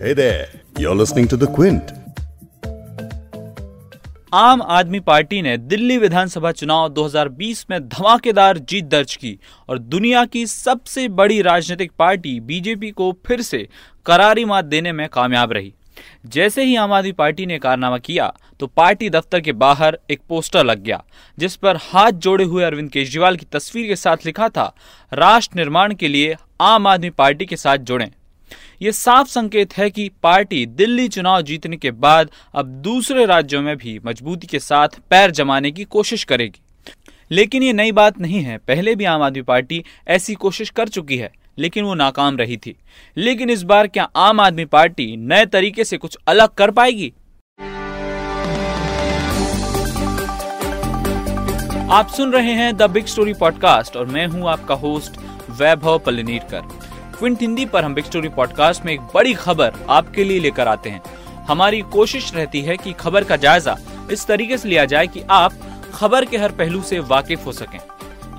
Hey there, you're listening to The Quint. आम आदमी party ने दिल्ली विधानसभा चुनाव 2020 में धमाकेदार जीत दर्ज की और दुनिया की सबसे बड़ी राजनीतिक पार्टी बीजेपी को फिर से करारी मात देने में कामयाब रही जैसे ही आम आदमी पार्टी ने कारनामा किया तो पार्टी दफ्तर के बाहर एक पोस्टर लग गया जिस पर हाथ जोड़े हुए अरविंद केजरीवाल की तस्वीर के साथ लिखा था राष्ट्र निर्माण के लिए आम आदमी पार्टी के साथ जुड़ें ये साफ़ संकेत है कि पार्टी दिल्ली चुनाव जीतने के बाद अब दूसरे राज्यों में भी मजबूती के साथ पैर जमाने की कोशिश करेगी। लेकिन ये नई बात नहीं है। पहले भी आम आदमी पार्टी ऐसी कोशिश कर चुकी है, लेकिन वो नाकाम रही थी। लेकिन इस बार क्या आम आदमी पार्टी नए तरीके से कुछ अलग कर पाएगी? आप सुन रहे हैं द बिग स्टोरी पॉडकास्ट और मैं हूँ आपका होस्ट वैभव पलनीरकर। क्विंट हिंदी पर हम बिग स्टोरी पॉडकास्ट में एक बड़ी खबर आपके लिए लेकर आते हैं। हमारी कोशिश रहती है कि खबर का जायजा इस तरीके से लिया जाए कि आप खबर के हर पहलू से वाकिफ हो सकें।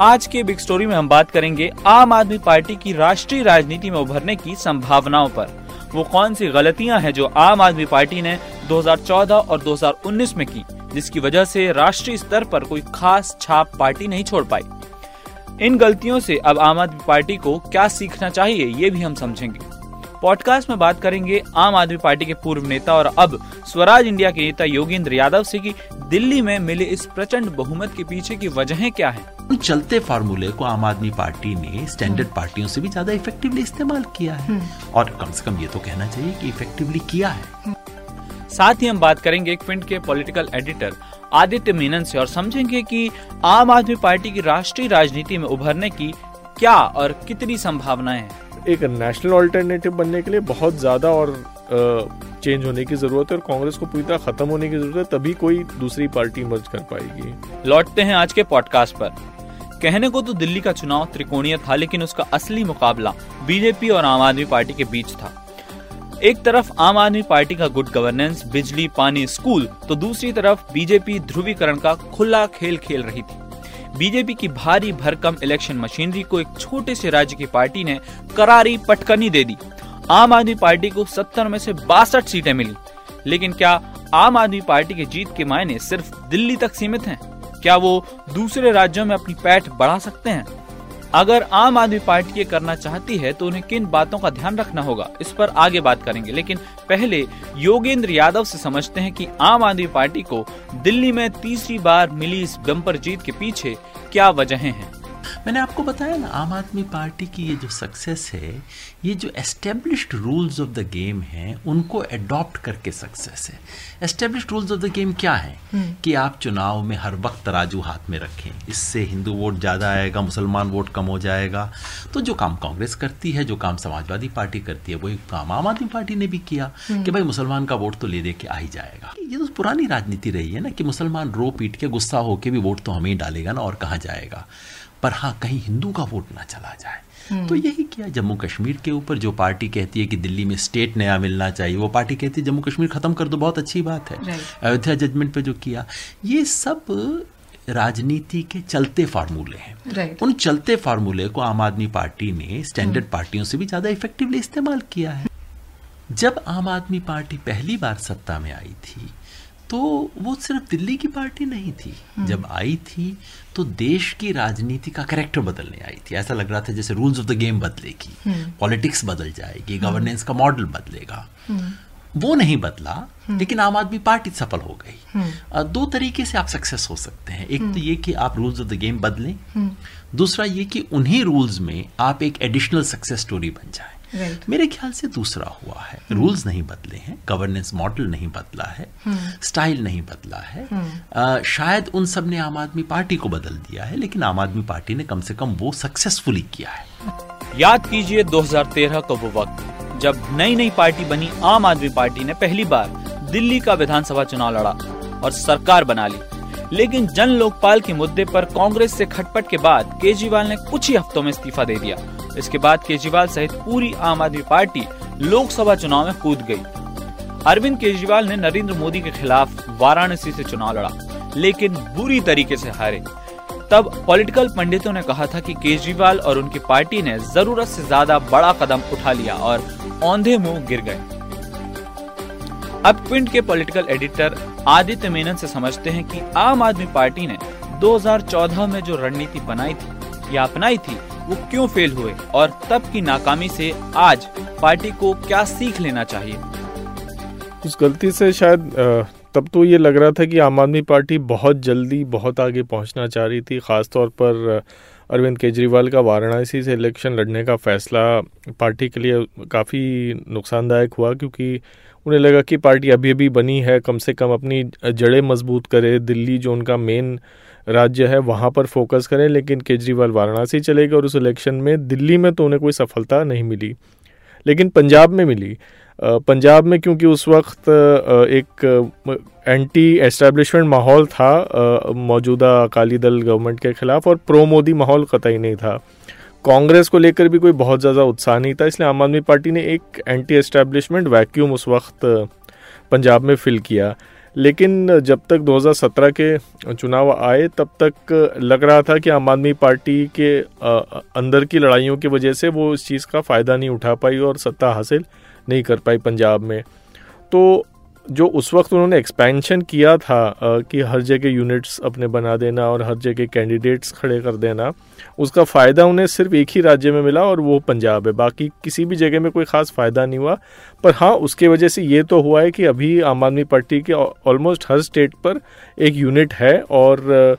आज के बिग स्टोरी में हम बात करेंगे आम आदमी पार्टी की राष्ट्रीय राजनीति में उभरने की संभावनाओं पर। वो कौन सी गलतियाँ हैं जो आम आदमी पार्टी ने 2014 और 2019 में की, जिसकी वजह से राष्ट्रीय स्तर पर कोई खास छाप पार्टी नहीं छोड़ पाई? इन गलतियों से अब आम आदमी पार्टी को क्या सीखना चाहिए ये भी हम समझेंगे। पॉडकास्ट में बात करेंगे आम आदमी पार्टी के पूर्व नेता और अब स्वराज इंडिया के नेता योगेंद्र यादव से कि दिल्ली में मिले इस प्रचंड बहुमत के पीछे की वजहें क्या है। चलते फार्मूले को आम आदमी पार्टी ने स्टैंडर्ड पार्टियों से भी ज़्यादा इफेक्टिवली इस्तेमाल किया है। और कम से कम ये तो कहना चाहिए कि इफेक्टिवली किया है। साथ ही हम बात करेंगे क्विंट के पॉलिटिकल एडिटर आदित्य मेनन से और समझेंगे कि आम आदमी पार्टी की राष्ट्रीय राजनीति में उभरने की क्या और कितनी संभावनाएँ हैं। एक नेशनल ऑल्टरनेटिव बनने के लिए बहुत ज़्यादा और चेंज होने की ज़रूरत है और कांग्रेस को पूरी तरह खत्म होने की ज़रूरत है तभी कोई दूसरी पार्टी मर्ज कर पाएगी। लौटते हैं आज के पॉडकास्ट पर। कहने को तो दिल्ली का चुनाव त्रिकोणीय था लेकिन उसका असली मुकाबला बीजेपी और आम आदमी पार्टी के बीच था। एक तरफ़ आम आदमी पार्टी का गुड गवर्नेंस बिजली, पानी, स्कूल तो दूसरी तरफ़ बीजेपी ध्रुवीकरण का खुला खेल खेल रही थी। बीजेपी की भारी भरकम इलेक्शन मशीनरी को एक छोटे से राज्य की पार्टी ने करारी पटकनी दे दी। आम आदमी पार्टी को सत्तर में से बासठ सीटें मिली। लेकिन क्या आम आदमी पार्टी के जीत के मायने सिर्फ़ दिल्ली तक सीमित हैं? क्या वो दूसरे राज्यों में अपनी पैठ बढ़ा सकते हैं? अगर आम आदमी पार्टी ये करना चाहती है तो उन्हें किन बातों का ध्यान रखना होगा? इस पर आगे बात करेंगे। लेकिन पहले योगेंद्र यादव से समझते हैं कि आम आदमी पार्टी को दिल्ली में तीसरी बार मिली इस बम्पर जीत के पीछे क्या वजहें हैं। मैंने आपको बताया ना आम आदमी पार्टी की ये जो सक्सेस है ये जो established rules of the game है उनको एडॉप्ट करके सक्सेस है। Established rules of the game क्या है? हम्म। कि आप चुनाव में हर वक्त तराजू हाथ में रखें। इससे हिंदू वोट ज़्यादा आएगा मुसलमान वोट कम हो जाएगा। तो जो काम कांग्रेस करती है जो काम समाजवादी पार्टी करती है वही काम आम आदमी पार्टी ने भी किया हम्म। कि भाई मुसलमान का वोट तो ले दे के आ ही जाएगा। ये तो पुरानी राजनीति रही है ना कि मुसलमान रो पीट के गुस्सा होके भी वोट तो हमें ही डालेगा ना और कहाँ जाएगा? पर हाँ कहीं हिंदू का वोट ना चला जाए। हम्म। तो यही किया जम्मू कश्मीर के ऊपर जो पार्टी कहती है कि दिल्ली में स्टेट नया मिलना चाहिए वो पार्टी कहती है जम्मू कश्मीर खत्म कर दो बहुत अच्छी बात है। अयोध्या जजमेंट पे जो किया ये सब राजनीति के चलते फार्मूले हैं। उन चलते फार्मूले को आम आदमी पार्टी ने स्टैंडर्ड हम्म। पार्टियों से भी ज़्यादा इफेक्टिवली इस्तेमाल किया है। जब आम आदमी पार्टी पहली बार सत्ता में आई थी तो वो सिर्फ़ दिल्ली की पार्टी नहीं थी। हम्म। जब आई थी तो देश की राजनीति का करेक्टर बदलने आई थी। ऐसा लग रहा था जैसे रूल्स ऑफ़ द गेम बदलेगी पॉलिटिक्स हम्म। बदल जाएगी गवर्नेंस हम्म। का मॉडल बदलेगा। वो नहीं बदला लेकिन आम आदमी पार्टी सफल हो गई। दो तरीके से आप सक्सेस हो सकते हैं। एक तो ये कि आप रूल्स ऑफ़ द गेम बदलें। दूसरा ये कि उन्हीं रूल्स में आप एक एडिशनल सक्सेस स्टोरी बन जाए। Right. मेरे ख्याल से दूसरा हुआ है। रूल्स नहीं बदले हैं गवर्नेंस मॉडल नहीं बदला है स्टाइल नहीं बदला है। आ, शायद उन सबने आम आदमी पार्टी को बदल दिया है लेकिन आम आदमी पार्टी ने कम से कम वो सक्सेसफुली किया है। याद कीजिए 2013 का वो वक्त जब नई नई पार्टी बनी आम आदमी पार्टी ने पहली बार दिल्ली का विधानसभा चुनाव लड़ा और सरकार बना ली। लेकिन जन लोकपाल के मुद्दे पर कांग्रेस से खटपट के बाद केजरीवाल ने कुछ ही हफ्तों में इस्तीफा दे दिया। इसके बाद केजरीवाल सहित पूरी आम आदमी पार्टी लोकसभा चुनाव में कूद गई। अरविंद केजरीवाल ने नरेंद्र मोदी के खिलाफ वाराणसी से चुनाव लड़ा, लेकिन बुरी तरीके से हारे। तब पॉलिटिकल पंडितों ने कहा था कि केजरीवाल और उनकी पार्टी ने ज़रूरत से ज़्यादा बड़ा कदम उठा लिया और औंधे मुँह गिर गए। अब क्विंट के पॉलिटिकल एडिटर आदित्य मेनन से समझते हैं कि आम आदमी पार्टी ने 2014 में जो रणनीति बनाई थी या अपनाई थी वो क्यों फेल हुए और तब की नाकामी से आज पार्टी को क्या सीख लेना चाहिए? उस गलती से शायद तब तो ये लग रहा था कि आम आदमी पार्टी बहुत जल्दी बहुत आगे पहुँचना चाह रही थी, ख़ासतौर पर अरविंद केजरीवाल का वाराणसी से इलेक्शन लड़ने का फैसला पार्टी के लिए काफ़ी नुकसानदायक हुआ क्योंकि उन्हें लगा कि पार्टी अभी अभी बनी है, कम से कम अपनी जड़ें मज़बूत करे। दिल्ली जो उनका मेन राज्य है, वहाँ पर फोकस करें, लेकिन केजरीवाल वाराणसी चले गए और उस इलेक्शन में दिल्ली में तो उन्हें कोई सफलता नहीं मिली, लेकिन पंजाब में मिली। पंजाब में क्योंकि उस वक्त एक एंटी एस्टेब्लिशमेंट माहौल था मौजूदा अकाली दल गवर्नमेंट के खिलाफ और प्रो मोदी माहौल कतई नहीं था। कांग्रेस को लेकर भी कोई बहुत ज़्यादा उत्साह नहीं था, इसलिए आम आदमी पार्टी ने एक एंटी एस्टेब्लिशमेंट वैक्यूम उस वक्त पंजाब में फिल किया। लेकिन जब तक 2017 के चुनाव आए, तब तक लग रहा था कि आम आदमी पार्टी के अंदर की लड़ाइयों की वजह से वो इस चीज़ का फ़ायदा नहीं उठा पाई और सत्ता हासिल नहीं कर पाई पंजाब में। तो जो उस वक्त उन्होंने एक्सपेंशन किया था कि हर जगह यूनिट्स अपने बना देना और हर जगह कैंडिडेट्स खड़े कर देना, उसका फ़ायदा उन्हें सिर्फ़ एक ही राज्य में मिला और वो पंजाब है। बाकी किसी भी जगह में कोई ख़ास फ़ायदा नहीं हुआ। पर हाँ उसके वजह से ये तो हुआ है कि अभी आम आदमी पार्टी के ऑलमोस्ट हर स्टेट पर एक यूनिट है और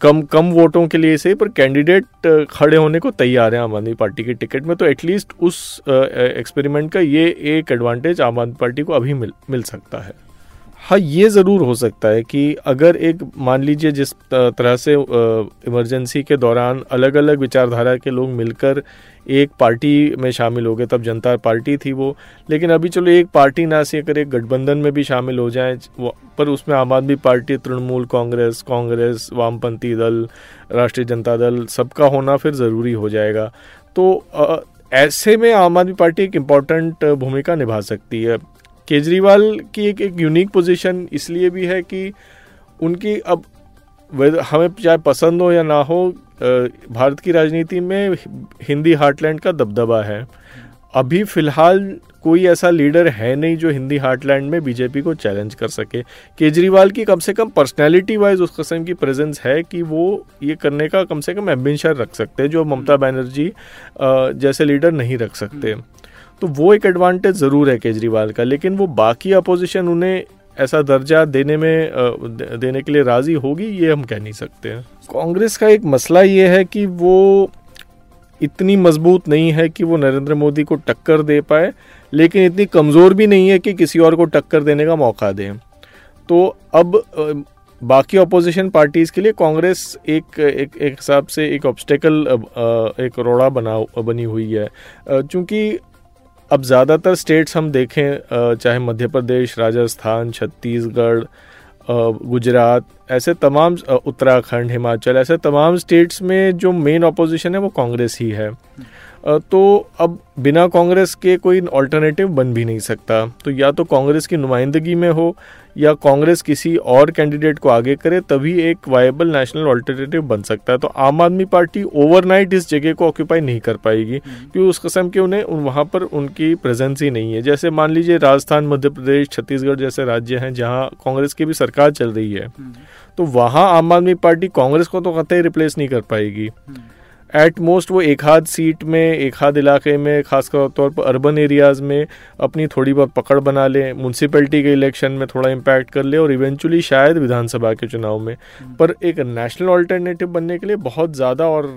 कम कम वोटों के लिए सही पर कैंडिडेट खड़े होने को तैयार है आम आदमी पार्टी के टिकट में तो एटलीस्ट उस एक्सपेरिमेंट का ये एक एडवांटेज आम आदमी पार्टी को अभी मिल मिल सकता है। हाँ ये ज़रूर हो सकता है कि अगर एक, मान लीजिए जिस तरह से इमरजेंसी के दौरान अलग अलग विचारधारा के लोग मिलकर एक पार्टी में शामिल हो गए, तब जनता पार्टी थी वो। लेकिन अभी चलो एक पार्टी ना से अगर एक गठबंधन में भी शामिल हो जाए, वो, पर उसमें आम आदमी पार्टी, तृणमूल, कांग्रेस कांग्रेस, वामपंथी दल, राष्ट्रीय जनता दल, सबका होना फिर ज़रूरी हो जाएगा। तो ऐसे में आम आदमी पार्टी एक इंपॉर्टेंट भूमिका निभा सकती है। केजरीवाल की एक एक यूनिक पोजीशन इसलिए भी है कि उनकी अब हमें चाहे पसंद हो या ना हो भारत की राजनीति में हिंदी हार्टलैंड का दबदबा है। अभी फ़िलहाल कोई ऐसा लीडर है नहीं जो हिंदी हार्टलैंड में बीजेपी को चैलेंज कर सके। केजरीवाल की कम से कम पर्सनैलिटी वाइज उस कस्म की प्रेजेंस है कि वो ये करने का कम से कम एम्बिशन रख सकते हैं जो ममता बनर्जी जैसे लीडर नहीं रख सकते। तो वो एक एडवांटेज ज़रूर है केजरीवाल का, लेकिन वो बाकी अपोजिशन उन्हें ऐसा दर्जा देने में देने के लिए राज़ी होगी, ये हम कह नहीं सकते हैं। कांग्रेस का एक मसला ये है कि वो इतनी मज़बूत नहीं है कि वो नरेंद्र मोदी को टक्कर दे पाए, लेकिन इतनी कमज़ोर भी नहीं है कि किसी और को टक्कर देने का मौका दें। तो अब बाकी अपोजिशन पार्टीज़ के लिए कांग्रेस एक एक एक हिसाब से एक ऑब्स्टेकल एक रोड़ा बना, बनी हुई है। चूँकि अब ज़्यादातर स्टेट्स हम देखें चाहे मध्य प्रदेश, राजस्थान, छत्तीसगढ़ गुजरात, ऐसे तमाम उत्तराखंड, हिमाचल, ऐसे तमाम स्टेट्स में जो मेन अपोजिशन है वो कांग्रेस ही है। तो अब बिना कांग्रेस के कोई ऑल्टरनेटिव बन भी नहीं सकता तो या तो कांग्रेस की नुमाइंदगी में हो या कांग्रेस किसी और कैंडिडेट को आगे करे तभी एक वायबल नेशनल ऑल्टरनेटिव बन सकता है तो आम आदमी पार्टी ओवरनाइट इस जगह को ऑक्यूपाई नहीं कर पाएगी हम्म। क्योंकि उस कस्म के उन्हें उन वहाँ पर उनकी प्रेजेंस ही नहीं है जैसे मान लीजिए राजस्थान मध्य प्रदेश छत्तीसगढ़ जैसे राज्य हैं जहाँ कांग्रेस की भी सरकार चल रही है हम्म। तो वहाँ आम आदमी पार्टी कांग्रेस को तो कतई रिप्लेस नहीं कर पाएगी हम्म। एट मोस्ट वो एक हाथ सीट में एक हाथ इलाके में खास तौर पर अर्बन एरियाज़ में अपनी थोड़ी बहुत पकड़ बना ले म्यूनसिपैलिटी के इलेक्शन में थोड़ा इम्पैक्ट कर ले और इवेंचुअली शायद विधानसभा के चुनाव में। हम्म। पर एक नेशनल ऑल्टरनेटिव बनने के लिए बहुत ज़्यादा और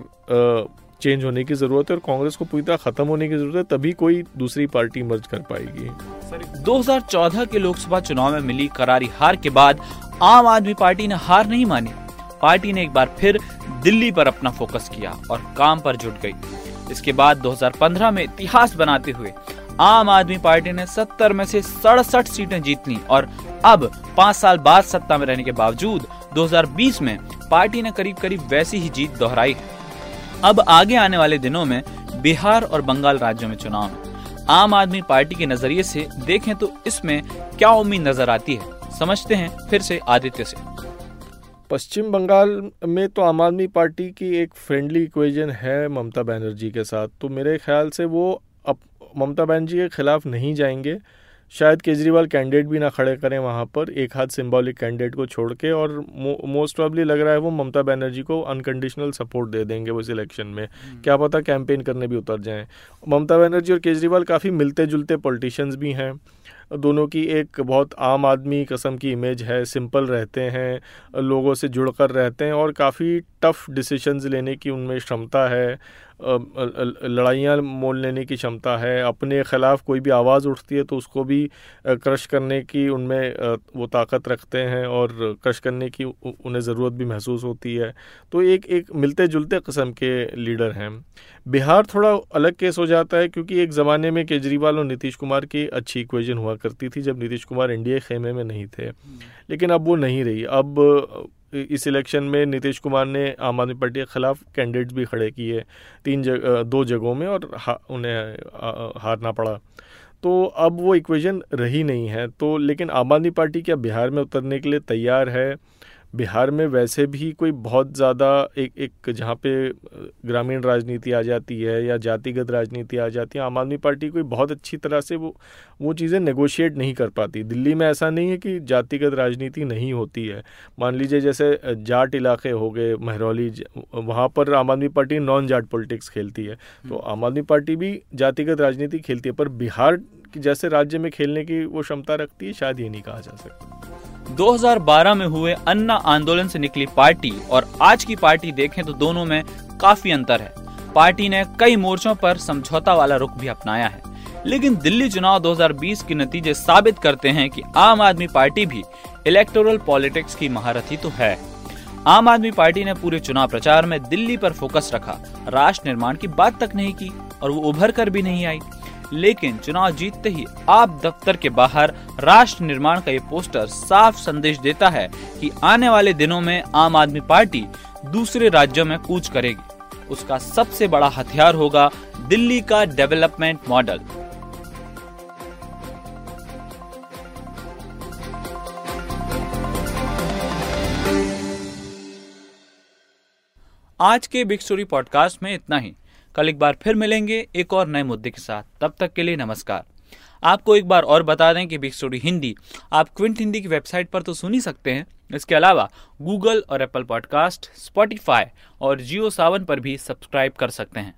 चेंज होने की ज़रूरत है और कांग्रेस को पूरी तरह ख़त्म होने की ज़रूरत है तभी कोई दूसरी पार्टी मर्ज कर पाएगी। 2014 के लोकसभा चुनाव में मिली करारी हार के बाद आम आदमी पार्टी ने हार नहीं मानी। पार्टी ने एक बार फिर दिल्ली पर अपना फोकस किया और काम पर जुट गई। इसके बाद 2015 में इतिहास बनाते हुए आम आदमी पार्टी ने 70 में से सड़सठ सीटें जीत ली और अब पाँच साल बाद सत्ता में रहने के बावजूद 2020 में पार्टी ने करीब करीब वैसी ही जीत दोहराई अब आगे आने वाले दिनों में बिहार और बंगाल राज्यों में चुनाव। आम आदमी पार्टी के नज़रिए से देखें तो इसमें क्या उम्मीद नज़र आती है? समझते हैं फिर से आदित्य से। पश्चिम बंगाल में तो आम आदमी पार्टी की एक फ्रेंडली इक्वेजन है ममता बनर्जी के साथ। तो मेरे ख्याल से वो अब ममता बनर्जी के खिलाफ नहीं जाएँगे। शायद केजरीवाल कैंडिडेट भी ना खड़े करें वहाँ पर एक हाथ सिंबॉलिक कैंडिडेट को छोड़ के और मोस्ट प्रॉब्ली लग रहा है वो ममता बनर्जी को अनकंडीशनल सपोर्ट दे देंगे उस इलेक्शन में। हम्म। क्या पता कैंपेन करने भी उतर जाएँ। ममता बनर्जी और केजरीवाल काफ़ी मिलते जुलते पॉलिटिशियंस भी हैं। दोनों की एक बहुत आम आदमी कस्म की इमेज है सिंपल रहते हैं, लोगों से जुड़कर रहते हैं और काफ़ी टफ डिसीशंस लेने की उनमें क्षमता है। लड़ाइयाँ मोल लेने की क्षमता है। अपने ख़िलाफ़ कोई भी आवाज़ उठती है तो उसको भी क्रश करने की उनमें वो ताकत रखते हैं और क्रश करने की उन्हें ज़रूरत भी महसूस होती है। तो एक एक मिलते जुलते कस्म के लीडर हैं। बिहार थोड़ा अलग केस हो जाता है क्योंकि एक ज़माने में केजरीवाल और नीतीश कुमार की अच्छी इक्वेशन हुआ करती थी जब नीतीश कुमार एनडीए खेमे में नहीं थे। लेकिन अब वो नहीं रही। अब इस इलेक्शन में नीतीश कुमार ने आम आदमी पार्टी के खिलाफ कैंडिडेट्स भी खड़े किए तीन जग, दो जगहों में और हा, उन्हें हारना पड़ा। तो अब वो इक्वेशन रही नहीं है। तो लेकिन आम आदमी पार्टी क्या बिहार में उतरने के लिए तैयार है? बिहार में वैसे भी कोई बहुत ज़्यादा एक एक जहाँ पे ग्रामीण राजनीति आ जाती है या जातिगत राजनीति आ जाती है आम आदमी पार्टी कोई बहुत अच्छी तरह से वो वो चीज़ें नेगोशिएट नहीं कर पाती। दिल्ली में ऐसा नहीं है कि जातिगत राजनीति नहीं होती है। मान लीजिए जैसे जाट इलाके हो गए महरौली वहाँ पर आम आदमी पार्टी नॉन जाट पॉलिटिक्स खेलती है। तो हम्म। आम आदमी पार्टी भी जातिगत राजनीति खेलती है पर बिहार जैसे राज्य में खेलने की वो क्षमता रखती है शायद ये नहीं कहा जा सकता। 2012 में हुए अन्ना आंदोलन से निकली पार्टी और आज की पार्टी देखें तो दोनों में काफ़ी अंतर है। पार्टी ने कई मोर्चों पर समझौता वाला रुख भी अपनाया है। लेकिन दिल्ली चुनाव 2020 के नतीजे साबित करते हैं कि आम आदमी पार्टी भी इलेक्टोरल पॉलिटिक्स की महारथी तो है। आम आदमी पार्टी ने पूरे चुनाव प्रचार में दिल्ली पर फोकस रखा। राष्ट्र निर्माण की बात तक नहीं की और वो उभर कर भी नहीं आई। लेकिन चुनाव जीतते ही आप दफ्तर के बाहर राष्ट्र निर्माण का ये पोस्टर साफ़ संदेश देता है कि आने वाले दिनों में आम आदमी पार्टी दूसरे राज्यों में कूच करेगी। उसका सबसे बड़ा हथियार होगा दिल्ली का डेवलपमेंट मॉडल। आज के बिग स्टोरी पॉडकास्ट में इतना ही। कल एक बार फिर मिलेंगे एक और नए मुद्दे के साथ। तब तक के लिए नमस्कार। आपको एक बार और बता दें कि बिग स्टोरी हिंदी आप क्विंट हिंदी की वेबसाइट पर तो सुन ही सकते हैं। इसके अलावा गूगल और एप्पल पॉडकास्ट स्पॉटिफाई और जियो सावन पर भी सब्सक्राइब कर सकते हैं।